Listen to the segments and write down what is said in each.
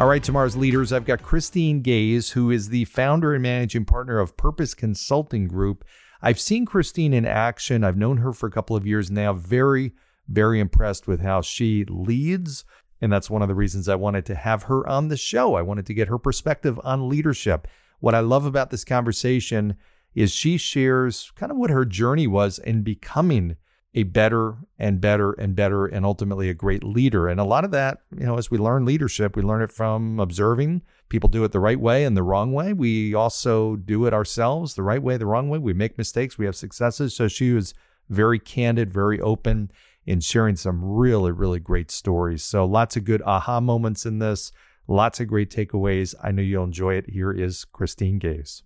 All right, tomorrow's leaders. I've got Christine Gaze, who is the founder and managing partner of Purpose Consulting Group. I've seen Christine in action. I've known her for a couple of years now. Very, very impressed with how she leads. And that's one of the reasons I wanted to have her on the show. I wanted to get her perspective on leadership. What I love about this conversation is she shares kind of what her journey was in becoming a better and better and better and ultimately a great leader. And a lot of that, you know, as we learn leadership, we learn it from observing people do it the right way and the wrong way. We also do it ourselves the right way, the wrong way. We make mistakes, we have successes. So she was very candid, very open in sharing some really, really great stories. So lots of good aha moments in this, lots of great takeaways. I know you'll enjoy it. Here is Christine Gaze.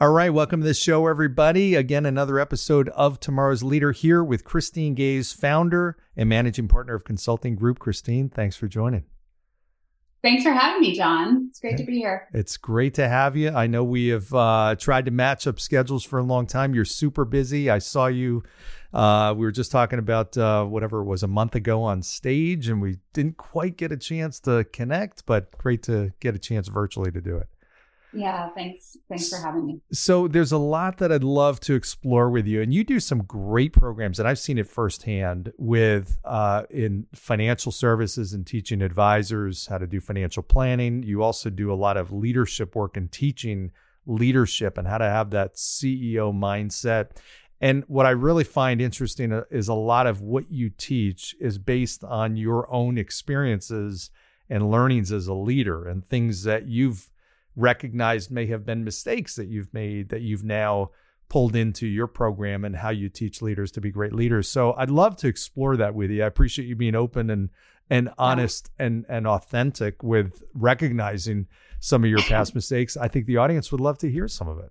All right, welcome to the show, everybody. Again, another episode of Tomorrow's Leader here with Christine Gaze, founder and managing partner of Consulting Group. Christine, thanks for joining. Thanks for having me, John. It's great to be here. It's great to have you. I know we have uh, tried to match up schedules for a long time. You're super busy. I saw you. Uh, we were just talking about uh, whatever it was a month ago on stage, and we didn't quite get a chance to connect, but great to get a chance virtually to do it. Yeah, thanks. Thanks for having me. So there's a lot that I'd love to explore with you, and you do some great programs, and I've seen it firsthand with uh, in financial services and teaching advisors how to do financial planning. You also do a lot of leadership work and teaching leadership and how to have that CEO mindset. And what I really find interesting uh, is a lot of what you teach is based on your own experiences and learnings as a leader and things that you've recognized may have been mistakes that you've made that you've now pulled into your program and how you teach leaders to be great leaders. So I'd love to explore that with you. I appreciate you being open and and honest yeah. and and authentic with recognizing some of your past mistakes. I think the audience would love to hear some of it.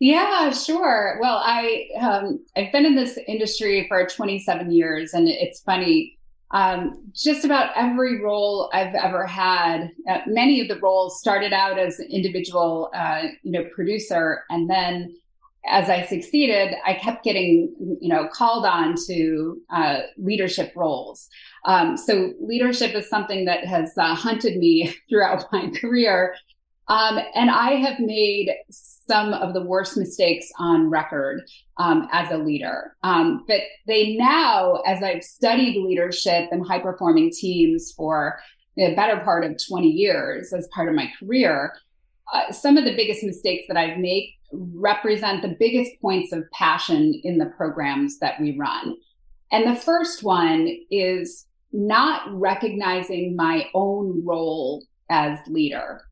Yeah, sure. Well, I um, I've been in this industry for 27 years, and it's funny um, just about every role I've ever had, uh, many of the roles started out as an individual, uh, you know, producer, and then as I succeeded, I kept getting, you know, called on to uh, leadership roles. Um, so leadership is something that has uh, hunted me throughout my career, um, and I have made some of the worst mistakes on record um, as a leader. Um, but they now, as I've studied leadership and high performing teams for the better part of 20 years as part of my career, uh, some of the biggest mistakes that I've made represent the biggest points of passion in the programs that we run. And the first one is not recognizing my own role as leader.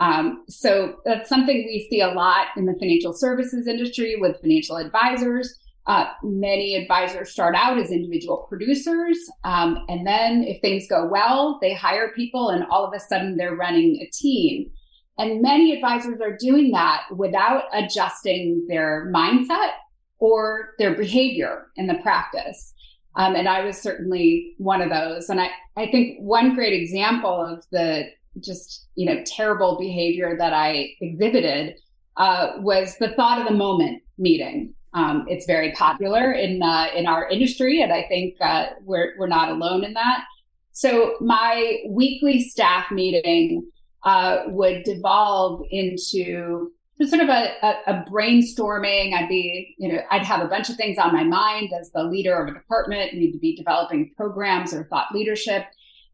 Um, so that's something we see a lot in the financial services industry with financial advisors. Uh, many advisors start out as individual producers, um, and then if things go well, they hire people, and all of a sudden they're running a team. And many advisors are doing that without adjusting their mindset or their behavior in the practice. Um, and I was certainly one of those. And I, I think one great example of the just you know terrible behavior that I exhibited uh, was the thought of the moment meeting. Um, it's very popular in uh, in our industry, and I think uh, we're we're not alone in that. So my weekly staff meeting uh, would devolve into sort of a, a, a, brainstorming. I'd be, you know, I'd have a bunch of things on my mind as the leader of a department, need to be developing programs or thought leadership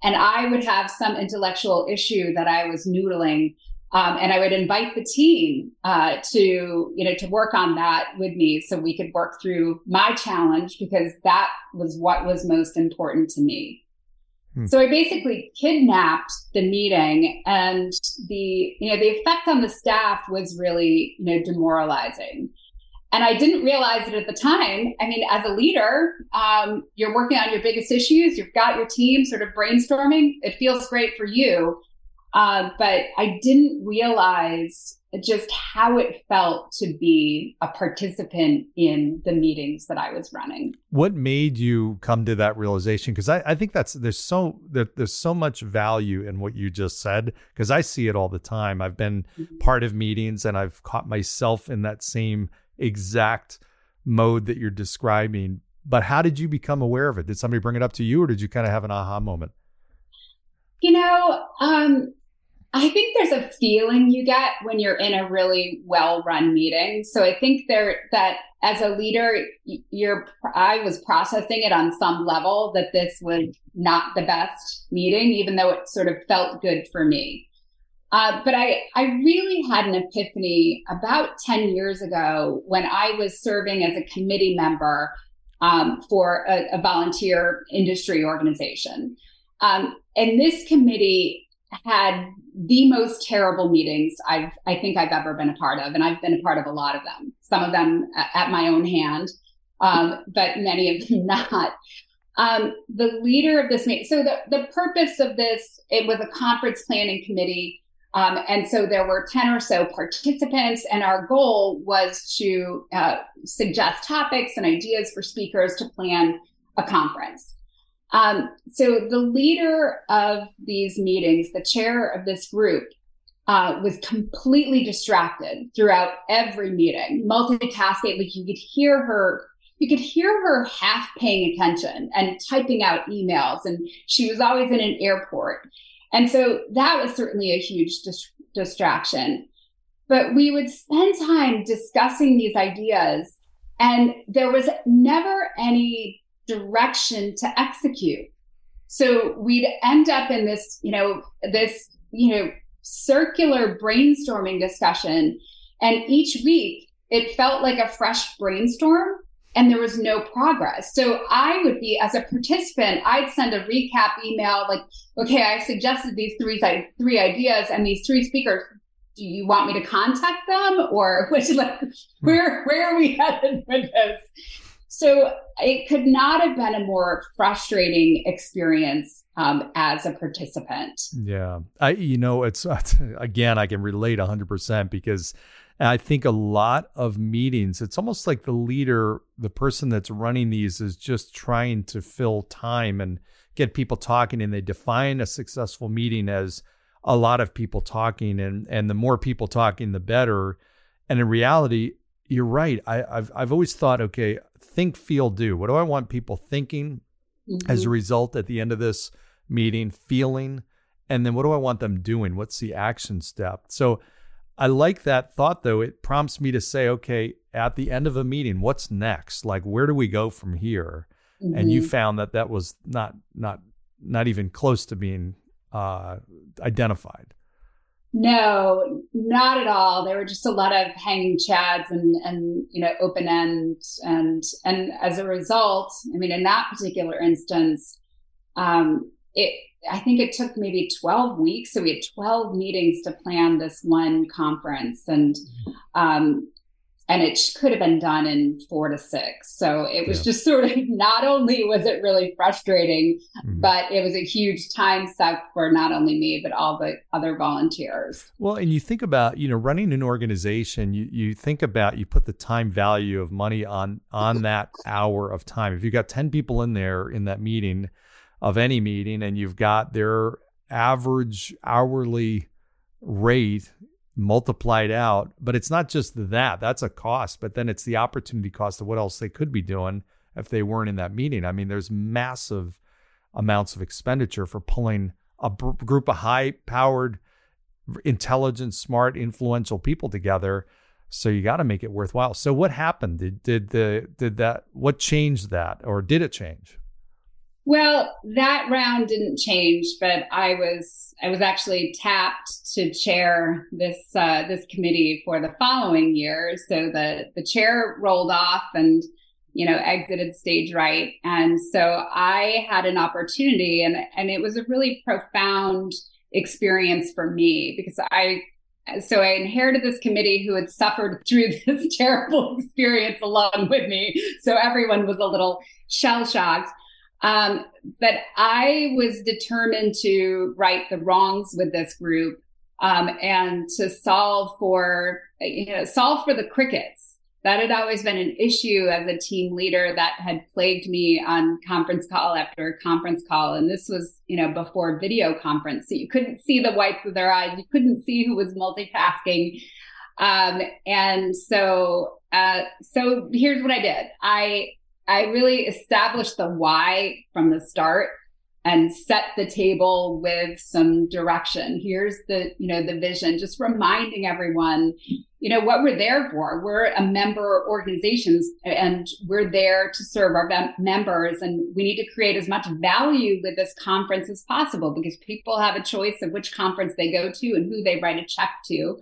and I would have some intellectual issue that I was noodling. Um, and I would invite the team uh, to, you know, to work on that with me, so we could work through my challenge because that was what was most important to me. Hmm. So I basically kidnapped the meeting, and the, you know, the effect on the staff was really, you know, demoralizing. And I didn't realize it at the time. I mean, as a leader, um, you're working on your biggest issues, you've got your team sort of brainstorming. It feels great for you. Uh, but I didn't realize just how it felt to be a participant in the meetings that I was running. What made you come to that realization? Because I, I think that's there's so there, there's so much value in what you just said. Because I see it all the time. I've been mm-hmm. part of meetings and I've caught myself in that same exact mode that you're describing. But how did you become aware of it? Did somebody bring it up to you, or did you kind of have an aha moment? You know, um, I think there's a feeling you get when you're in a really well-run meeting. So I think there that as a leader, you're I was processing it on some level that this was not the best meeting, even though it sort of felt good for me. Uh, but I, I really had an epiphany about 10 years ago when I was serving as a committee member um, for a, a, volunteer industry organization. Um, and this committee had the most terrible meetings I've, I think I've ever been a part of. And I've been a part of a lot of them, some of them at my own hand, um, but many of them not. Um, the leader of this meeting, so the, the purpose of this, it was a conference planning committee. Um, and so there were 10 or so participants, and our goal was to uh, suggest topics and ideas for speakers to plan a conference. Um, so the leader of these meetings, the chair of this group, uh, was completely distracted throughout every meeting, multitasking. Like you could hear her, you could hear her half paying attention and typing out emails, and she was always in an airport. And so that was certainly a huge dis- distraction. But we would spend time discussing these ideas, and there was never any direction to execute. So we'd end up in this, you know, this, you know, circular brainstorming discussion. And each week it felt like a fresh brainstorm and there was no progress. So I would be, as a participant, I'd send a recap email like, okay, I suggested these three, three ideas and these three speakers. Do you want me to contact them or which, like, where, where are we headed with this? So it could not have been a more frustrating experience um, as a participant. Yeah, I you know it's again I can relate 100% because I think a lot of meetings it's almost like the leader, the person that's running these is just trying to fill time and get people talking and they define a successful meeting as a lot of people talking and and the more people talking the better. And in reality, you're right. I, have I've always thought, okay, think, feel, do. What do I want people thinking mm-hmm. as a mm-hmm. result at the end of this meeting, feeling, and then what do I want them doing? What's the action step? So I like that thought though. It prompts me to say, okay, at the end of a meeting, what's next? Like, where do we go from here? Mm-hmm. And you mm-hmm. found that that was not not not even close to being uh, identified. No, not at all. There were just a lot of hanging chads and and you know open ends and and as a result, I mean, in that particular instance, um, it I think it took maybe twelve weeks. So we had twelve meetings to plan this one conference, and mm-hmm. um, and it could have been done in four to six. So it was yeah. just sort of not only was it really frustrating, mm-hmm. but it was a huge time suck for not only me but all the other volunteers. Well, and you think about you know running an organization, you you think about you put the time value of money on on that hour of time. If you've got ten people in there in that meeting of any meeting, and you've got their average hourly rate multiplied out. But it's not just that, that's a cost, but then it's the opportunity cost of what else they could be doing if they weren't in that meeting. I mean, there's massive amounts of expenditure for pulling a group of high powered, intelligent, smart, influential people together. So you got to make it worthwhile. So what happened? Did did the did that what changed that or did it change? Well, that round didn't change, but I was I was actually tapped to chair this uh, this committee for the following year. So the the chair rolled off and you know exited stage right, and so I had an opportunity, and and it was a really profound experience for me because I so I inherited this committee who had suffered through this terrible experience along with me. So everyone was a little shell shocked. Um, but I was determined to right the wrongs with this group um, and to solve for you know solve for the crickets. That had always been an issue as a team leader that had plagued me on conference call after conference call. And this was, you know, before video conference. So you couldn't see the whites of their eyes. You couldn't see who was multitasking. Um, and so, uh, so here's what I did. I, I really established the why from the start and set the table with some direction. Here's the, you know, the vision, just reminding everyone, you know, what we're there for. We're a member organizations and we're there to serve our members and we need to create as much value with this conference as possible because people have a choice of which conference they go to and who they write a check to.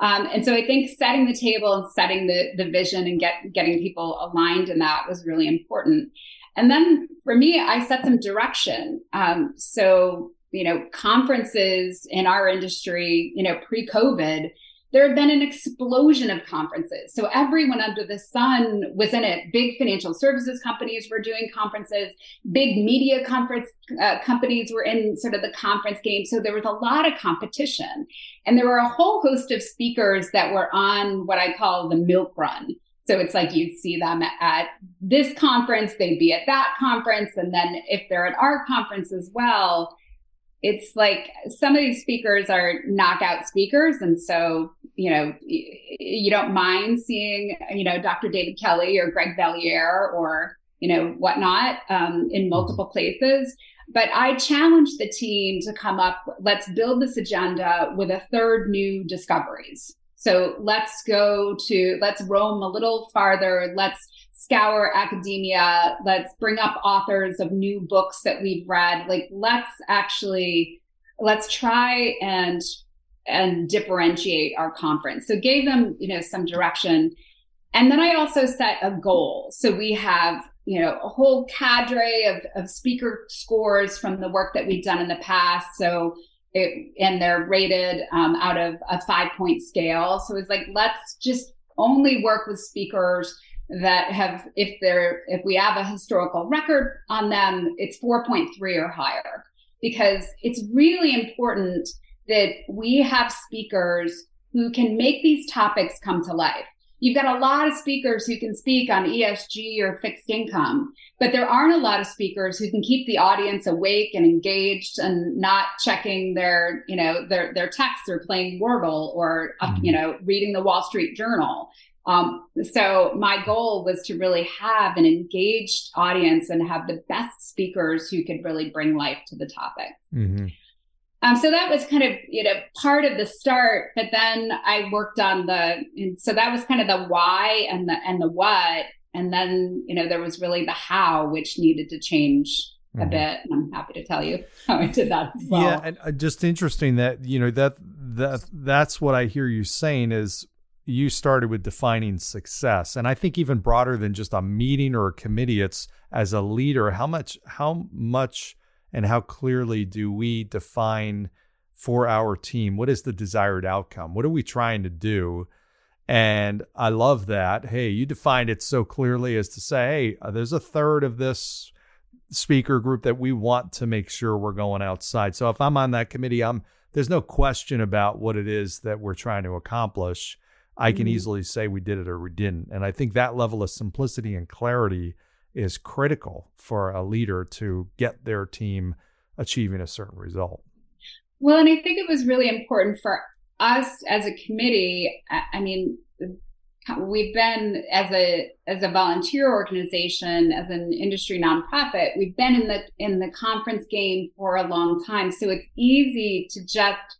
Um, and so I think setting the table and setting the, the vision and get, getting people aligned in that was really important. And then for me, I set some direction. Um, so, you know, conferences in our industry, you know, pre COVID, there had been an explosion of conferences. So everyone under the sun was in it. Big financial services companies were doing conferences. Big media conference uh, companies were in sort of the conference game. So there was a lot of competition, and there were a whole host of speakers that were on what I call the milk run. So it's like you'd see them at this conference, they'd be at that conference, and then if they're at our conference as well, it's like some of these speakers are knockout speakers. And so you know you don't mind seeing you know dr david kelly or greg Valliere or you know whatnot um, in mm-hmm. multiple places. But i challenge the team to come up let's build this agenda with a third new discoveries. So let's go to let's roam a little farther. Let's scour academia. Let's bring up authors of new books that we've read. Like, let's actually, let's try and, and differentiate our conference. So gave them, you know, some direction. And then I also set a goal. So we have, you know, a whole cadre of, of speaker scores from the work that we've done in the past. So it, and they're rated um, out of a five point scale. So it's like, let's just only work with speakers that have, if they're, if we have a historical record on them, it's 4.3 or higher because it's really important that we have speakers who can make these topics come to life. You've got a lot of speakers who can speak on ESG or fixed income, but there aren't a lot of speakers who can keep the audience awake and engaged and not checking their, you know, their their texts or playing Wordle or, mm-hmm. you know, reading the Wall Street Journal. Um, so my goal was to really have an engaged audience and have the best speakers who could really bring life to the topic. Mm-hmm. Um, so that was kind of you know part of the start, but then I worked on the so that was kind of the why and the and the what, and then you know there was really the how, which needed to change a mm-hmm. bit. And I'm happy to tell you how I did that as well. Yeah, and uh, just interesting that you know that that that's what I hear you saying is you started with defining success and i think even broader than just a meeting or a committee it's as a leader how much how much and how clearly do we define for our team what is the desired outcome? What are we trying to do? And i love that. Hey you defined it so clearly as to say hey uh, there's a third of this speaker group that we want to make sure we're going outside. So if i'm on that committee i'm there's no question about what it is that we're trying to accomplish I can mm-hmm. easily say we did it or we didn't. And I think that level of simplicity and clarity is critical for a leader to get their team achieving a certain result. Well, and I think it was really important for us as a committee. I mean, we've been as a as a volunteer organization, as an industry nonprofit, we've been in the in the conference game for a long time. So it's easy to just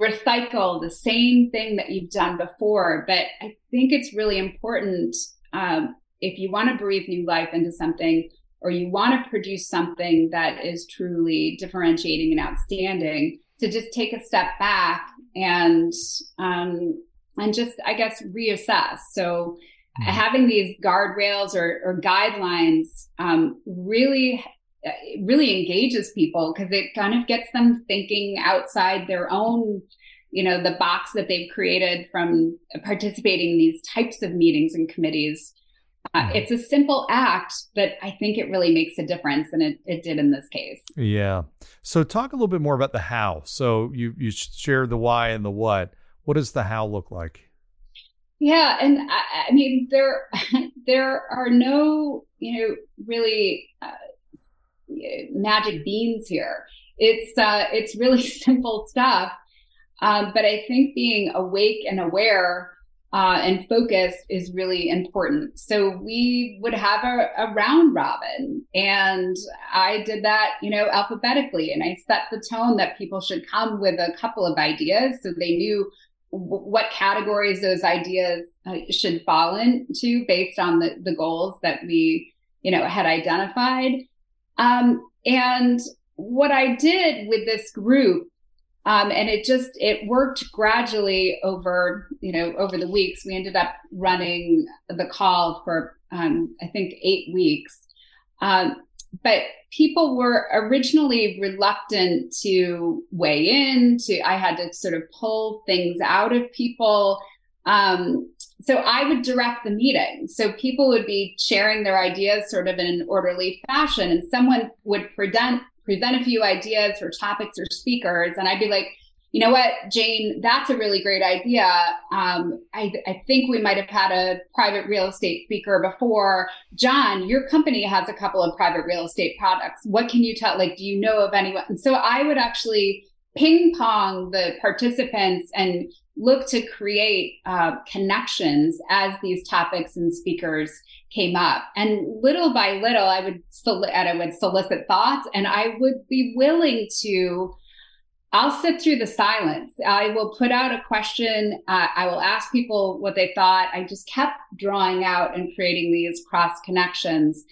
recycle the same thing that you've done before. But I think it's really important um, if you want to breathe new life into something or you want to produce something that is truly differentiating and outstanding to just take a step back and um, and just I guess reassess. So mm-hmm. having these guardrails or, or guidelines um, really it really engages people because it kind of gets them thinking outside their own you know the box that they've created from participating in these types of meetings and committees Uh, mm-hmm. it's a simple act, but I think it really makes a difference, and it, it did in this case. Yeah. So talk a little bit more about the how. So you you shared the why and the what. What does the how look like? Yeah, and I, I mean there there are no you know really uh, magic beans here. It's uh, it's really simple stuff, um, but I think being awake and aware uh, and focused is really important. So we would have a, a, round robin, and I did that, you know, alphabetically, and I set the tone that people should come with a couple of ideas, so they knew what categories those ideas uh, should fall into based on the, the goals that we, you know, had identified. Um, and what I did with this group um, and it just it worked gradually over you know over the weeks. We ended up running the call for um, i think eight weeks. Um, but people were originally reluctant to weigh in to i had to sort of pull things out of people. Um, so i would direct the meeting so people would be sharing their ideas sort of in an orderly fashion and someone would present present a few ideas or topics or speakers, and I'd be like, you know what, Jane, that's a really great idea. Um, I, I, think we might have had a private real estate speaker before. John, your company has a couple of private real estate products. What can you tell? Like, do you know of anyone? And so I would actually ping pong the participants and look to create uh, connections as these topics and speakers came up. And little by little, I would and I would solicit thoughts, and I would be willing to. I'll sit through the silence. I will put out a question. Uh, I will ask people what they thought. I just kept drawing out and creating these cross connections.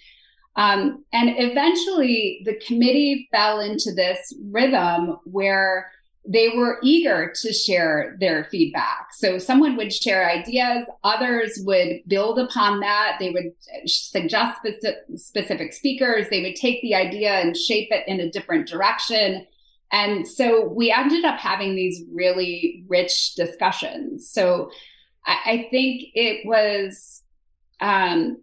Um, and eventually, the committee fell into this rhythm where they were eager to share their feedback. So someone would share ideas, others would build upon that. They would suggest specific speakers, they would take the idea and shape it in a different direction. And so we ended up having these really rich discussions. So I, think it was, um,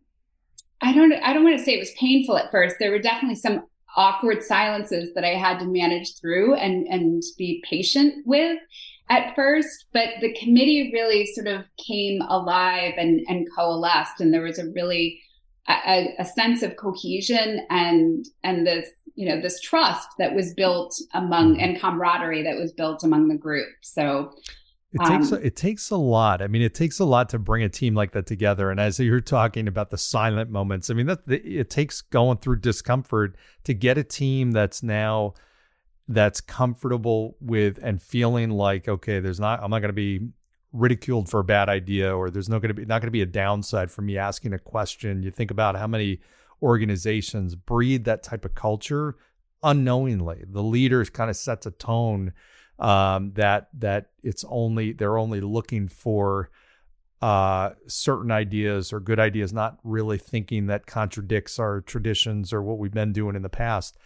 I don't, I don't want to say it was painful at first. There were definitely some awkward silences that I had to manage through and and be patient with at first, but the committee really sort of came alive and and coalesced, and there was a really a, a sense of cohesion and and this you know this trust that was built among and camaraderie that was built among the group. So it takes um, a, it takes a lot. I mean, it takes a lot to bring a team like that together. And as you're talking about the silent moments, I mean, that it takes going through discomfort to get a team that's now that's comfortable with and feeling like okay, there's not I'm not going to be ridiculed for a bad idea or there's no going to be not going to be a downside for me asking a question. You think about how many organizations breed that type of culture unknowingly. The leaders kind of sets a tone um, that that it's only they're only looking for uh, certain ideas or good ideas, not really thinking that contradicts our traditions or what we've been doing in the past.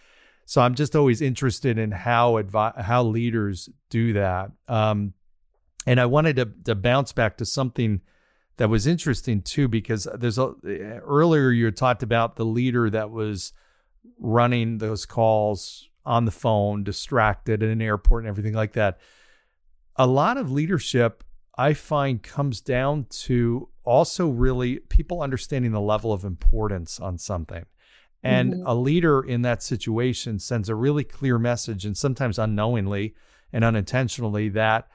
So I'm just always interested in how advi- how leaders do that. Um, and I wanted to, to bounce back to something that was interesting too, because there's a earlier you talked about the leader that was running those calls on the phone, distracted in an airport and everything like that. A lot of leadership, I find, comes down to also really people understanding the level of importance on something. And mm-hmm. a leader in that situation sends a really clear message, and sometimes unknowingly and unintentionally, that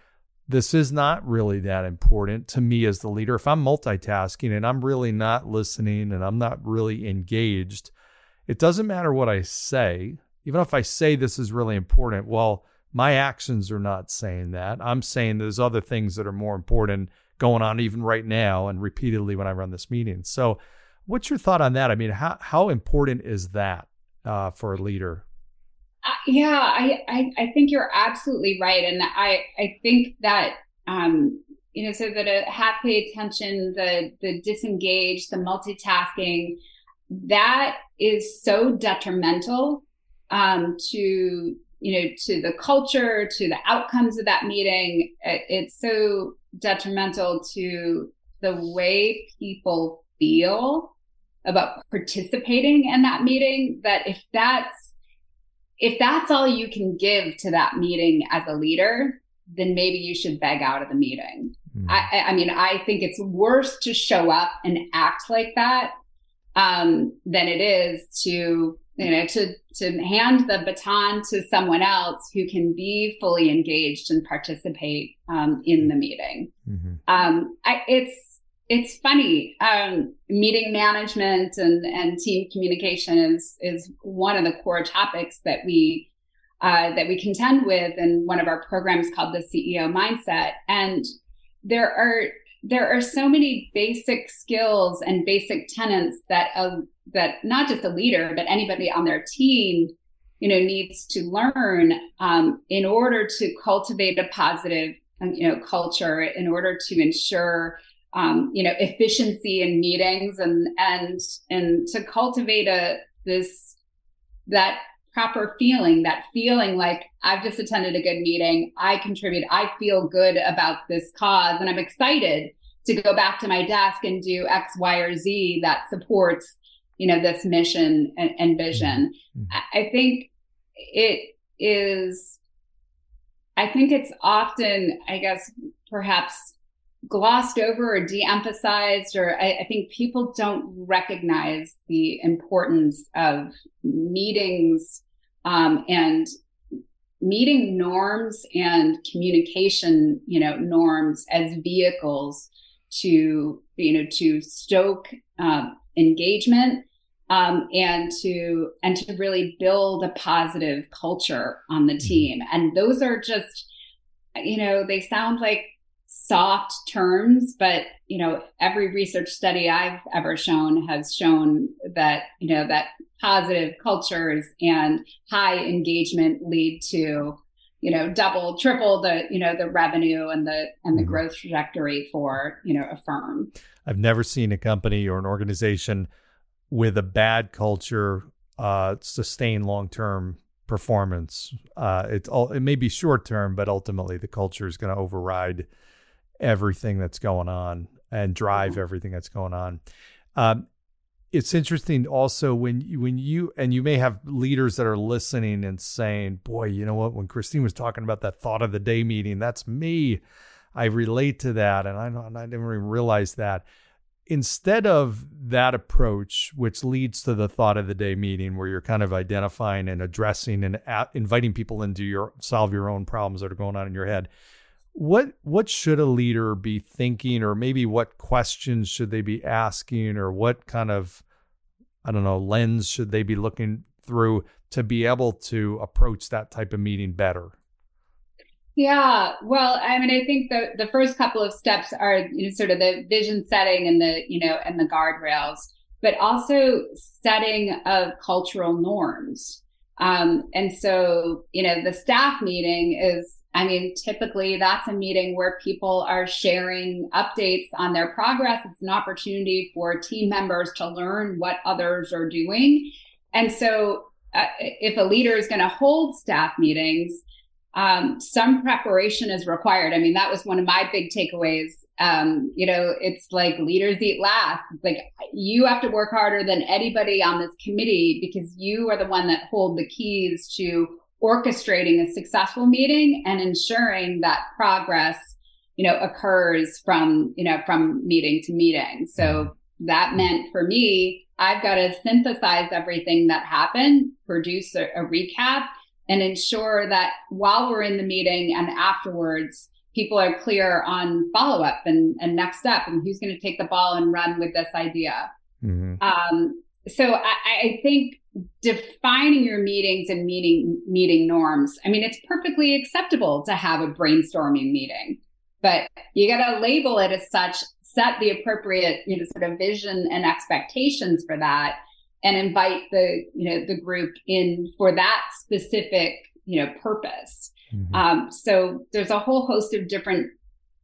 this is not really that important to me as the leader. If I'm multitasking and I'm really not listening and I'm not really engaged, it doesn't matter what I say even if I say this is really important, well, my actions are not saying that. I'm saying there's other things that are more important going on even right now and repeatedly when I run this meeting. So, what's your thought on that? I mean, how how important is that uh, for a leader? Uh, yeah, I, I, I think you're absolutely right, and I I think that um, you know so that a half pay attention, the the disengaged, the multitasking, that is so detrimental um, to you know to the culture to the outcomes of that meeting it, it's so detrimental to the way people feel about participating in that meeting that if that's if that's all you can give to that meeting as a leader then maybe you should beg out of the meeting mm. I, I mean i think it's worse to show up and act like that um, than it is to you know to to hand the baton to someone else who can be fully engaged and participate um, in the meeting mm-hmm. um, I, it's it's funny um, meeting management and and team communication is is one of the core topics that we uh, that we contend with in one of our programs called the ceo mindset and there are there are so many basic skills and basic tenets that a, that not just a leader but anybody on their team you know needs to learn um, in order to cultivate a positive um, you know culture in order to ensure um, you know efficiency in meetings and and and to cultivate a this that proper feeling that feeling like i've just attended a good meeting. I contribute. I feel good about this cause and i'm excited to go back to my desk and do x y or z that supports you know this mission and, and vision mm-hmm. i think it is i think it's often i guess perhaps glossed over or de-emphasized or I, I, think people don't recognize the importance of meetings um, and meeting norms and communication you know norms as vehicles to you know to stoke uh, engagement um, and to and to really build a positive culture on the mm-hmm. team and those are just you know they sound like soft terms, but you know, every research study I've ever shown has shown that you know that positive cultures and high engagement lead to you know double triple the you know the revenue and the and the mm-hmm. growth trajectory for you know a firm i've never seen a company or an organization with a bad culture uh, sustain long-term performance uh, it's all it may be short term but ultimately the culture is going to override everything that's going on and drive mm-hmm. everything that's going on. Um, it's interesting also when you, when you and you may have leaders that are listening and saying, "Boy, you know what? When Christine was talking about that thought of the day meeting, that's me. I relate to that, and I and I didn't even realize that." Instead of that approach, which leads to the thought of the day meeting, where you're kind of identifying and addressing and inviting people into your solve your own problems that are going on in your head, what what should a leader be thinking or maybe what questions should they be asking or what kind of i don't know lens should they be looking through to be able to approach that type of meeting better yeah well i mean i think the the first couple of steps are you know sort of the vision setting and the you know and the guardrails but also setting of cultural norms um, and so you know the staff meeting is I mean, typically that's a meeting where people are sharing updates on their progress. It's an opportunity for team members to learn what others are doing. And so, uh, if a leader is going to hold staff meetings, um, some preparation is required. I mean, that was one of my big takeaways. Um, you know, it's like leaders eat last. It's like you have to work harder than anybody on this committee because you are the one that hold the keys to orchestrating a successful meeting and ensuring that progress you know occurs from you know from meeting to meeting so mm-hmm. that meant for me i've got to synthesize everything that happened produce a, a recap and ensure that while we're in the meeting and afterwards people are clear on follow up and, and next step and who's going to take the ball and run with this idea mm-hmm. um, so I, I think defining your meetings and meeting meeting norms. I mean, it's perfectly acceptable to have a brainstorming meeting, but you got to label it as such, set the appropriate, you know, sort of vision and expectations for that and invite the, you know, the group in for that specific, you know, purpose. Mm-hmm. Um, so there's a whole host of different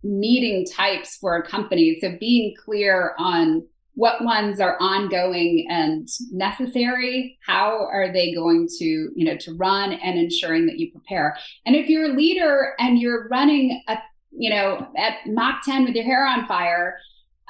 meeting types for a company. So being clear on what ones are ongoing and necessary how are they going to you know to run and ensuring that you prepare and if you're a leader and you're running a you know at mach 10 with your hair on fire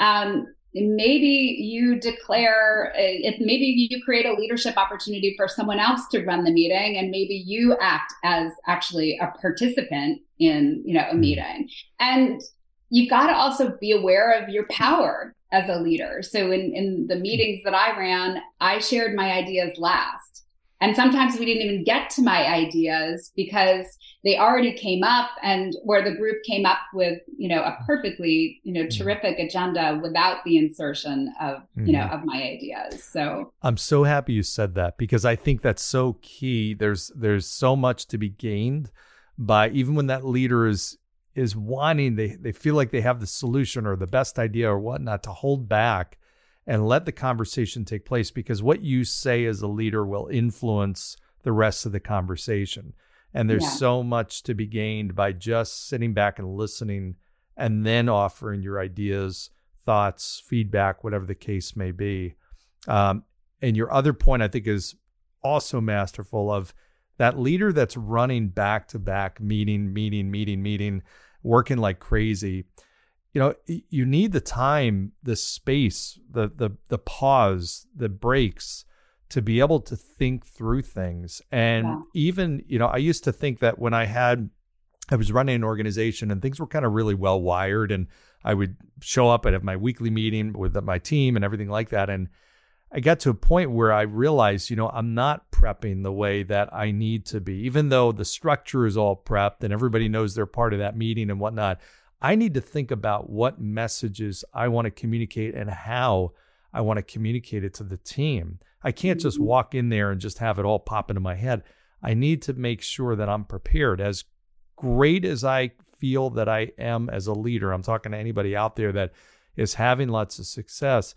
um, maybe you declare it maybe you create a leadership opportunity for someone else to run the meeting and maybe you act as actually a participant in you know a hmm. meeting. And you've got to also be aware of your power as a leader. So in in the meetings that i ran i shared my ideas last and sometimes we didn't even get to my ideas because they already came up and where the group came up with, you know, a perfectly, you know, mm-hmm. terrific agenda without the insertion of, you know, mm-hmm. of my ideas. So I'm so happy you said that because I think that's so key. There's there's so much to be gained by even when that leader is is wanting they they feel like they have the solution or the best idea or whatnot to hold back and let the conversation take place because what you say as a leader will influence the rest of the conversation. And there's yeah. so much to be gained by just sitting back and listening and then offering your ideas, thoughts, feedback, whatever the case may be. Um, and your other point, I think, is also masterful of that leader that's running back to back meeting, meeting, meeting, meeting, working like crazy you know you need the time the space the the the pause the breaks to be able to think through things. And yeah. even you know i used to think that when i had i was running an organization and things were kind of really well wired and i would show up and have my weekly meeting with my team and everything like that. And i got to a point where i realized you know i'm not prepping the way that i need to be. Even though the structure is all prepped and everybody knows they're part of that meeting and whatnot I need to think about what messages I want to communicate and how I want to communicate it to the team. I can't just mm-hmm. walk in there and just have it all pop into my head. I need to make sure that I'm prepared. As great as I feel that I am as a leader, I'm talking to anybody out there that is having lots of success.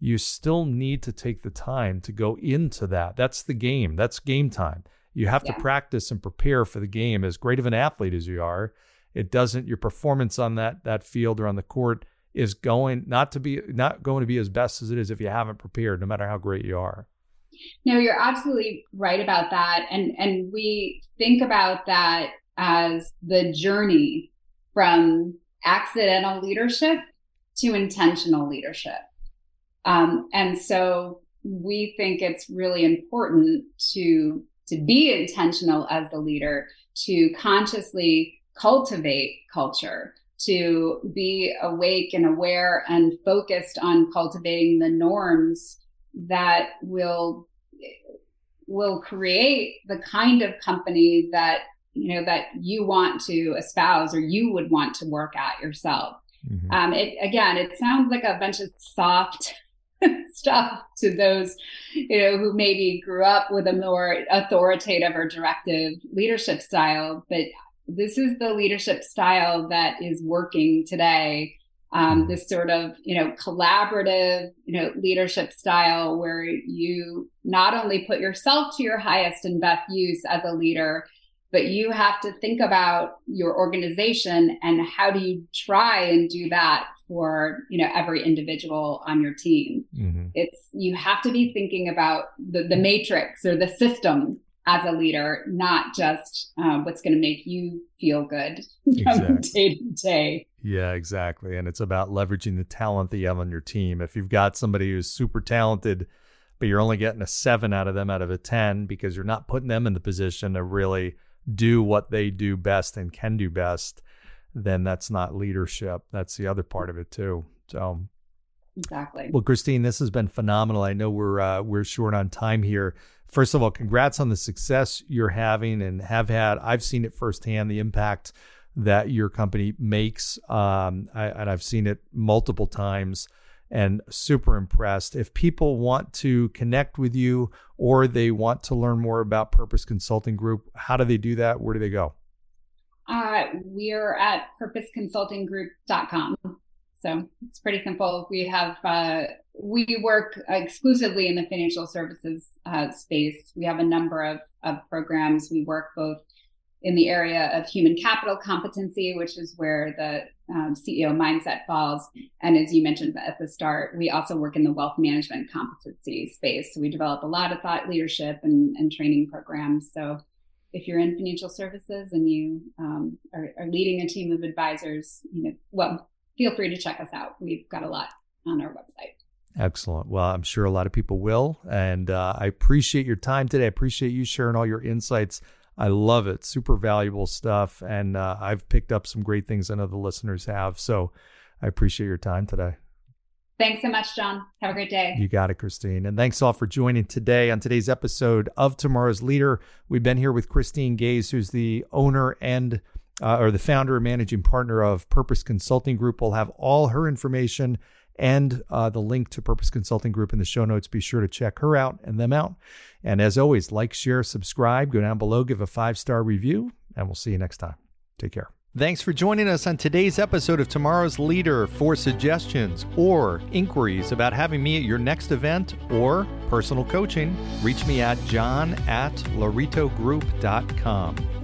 You still need to take the time to go into that. That's the game. That's game time. You have yeah. to practice and prepare for the game. As great of an athlete as you are, it doesn't your performance on that that field or on the court is going not to be not going to be as best as it is if you haven't prepared, no matter how great you are. No, you're absolutely right about that. And and we think about that as the journey from accidental leadership to intentional leadership. Um, and so we think it's really important to to be intentional as the leader, to consciously cultivate culture, to be awake and aware and focused on cultivating the norms that will will create the kind of company that you know that you want to espouse or you would want to work at yourself mm-hmm. um, it again it sounds like a bunch of soft stuff to those you know who maybe grew up with a more authoritative or directive leadership style but this is the leadership style that is working today. Um, mm-hmm. this sort of you know collaborative you know leadership style where you not only put yourself to your highest and best use as a leader but you have to think about your organization and how do you try and do that for you know every individual on your team mm-hmm. it's you have to be thinking about the, the matrix or the system as a leader, not just um, what's going to make you feel good exactly. day to day. Yeah, exactly. And it's about leveraging the talent that you have on your team. If you've got somebody who's super talented, but you're only getting a seven out of them out of a 10 because you're not putting them in the position to really do what they do best and can do best, then that's not leadership. That's the other part of it too. So, exactly. Well, Christine, this has been phenomenal. I know we're uh, we're short on time here first of all, congrats on the success you're having and have had. I've seen it firsthand, the impact that your company makes. Um, I, and I've seen it multiple times and super impressed. If people want to connect with you or they want to learn more about Purpose Consulting Group, how do they do that? Where do they go? Uh, we're at purposeconsultinggroup.com. So it's pretty simple. We have uh, we work exclusively in the financial services uh, space. We have a number of, of programs. We work both in the area of human capital competency, which is where the um, CEO mindset falls. And as you mentioned at the start, we also work in the wealth management competency space. So we develop a lot of thought leadership and, and training programs. So if you're in financial services and you um, are, are leading a team of advisors, you know, well, feel free to check us out. We've got a lot on our website. Excellent. Well, I'm sure a lot of people will. And uh, I appreciate your time today. I appreciate you sharing all your insights. I love it. Super valuable stuff. And uh, I've picked up some great things I know the listeners have. So I appreciate your time today. Thanks so much, John. Have a great day. You got it, Christine. And thanks all for joining today on today's episode of Tomorrow's Leader. We've been here with Christine Gaze, who's the owner and uh, or the founder and managing partner of Purpose Consulting Group. We'll have all her information and uh, the link to Purpose Consulting Group in the show notes. Be sure to check her out and them out. And as always, like, share, subscribe, go down below, give a five star review, and we'll see you next time. Take care. Thanks for joining us on today's episode of Tomorrow's Leader. For suggestions or inquiries about having me at your next event or personal coaching, reach me at john at lauritogroup.com.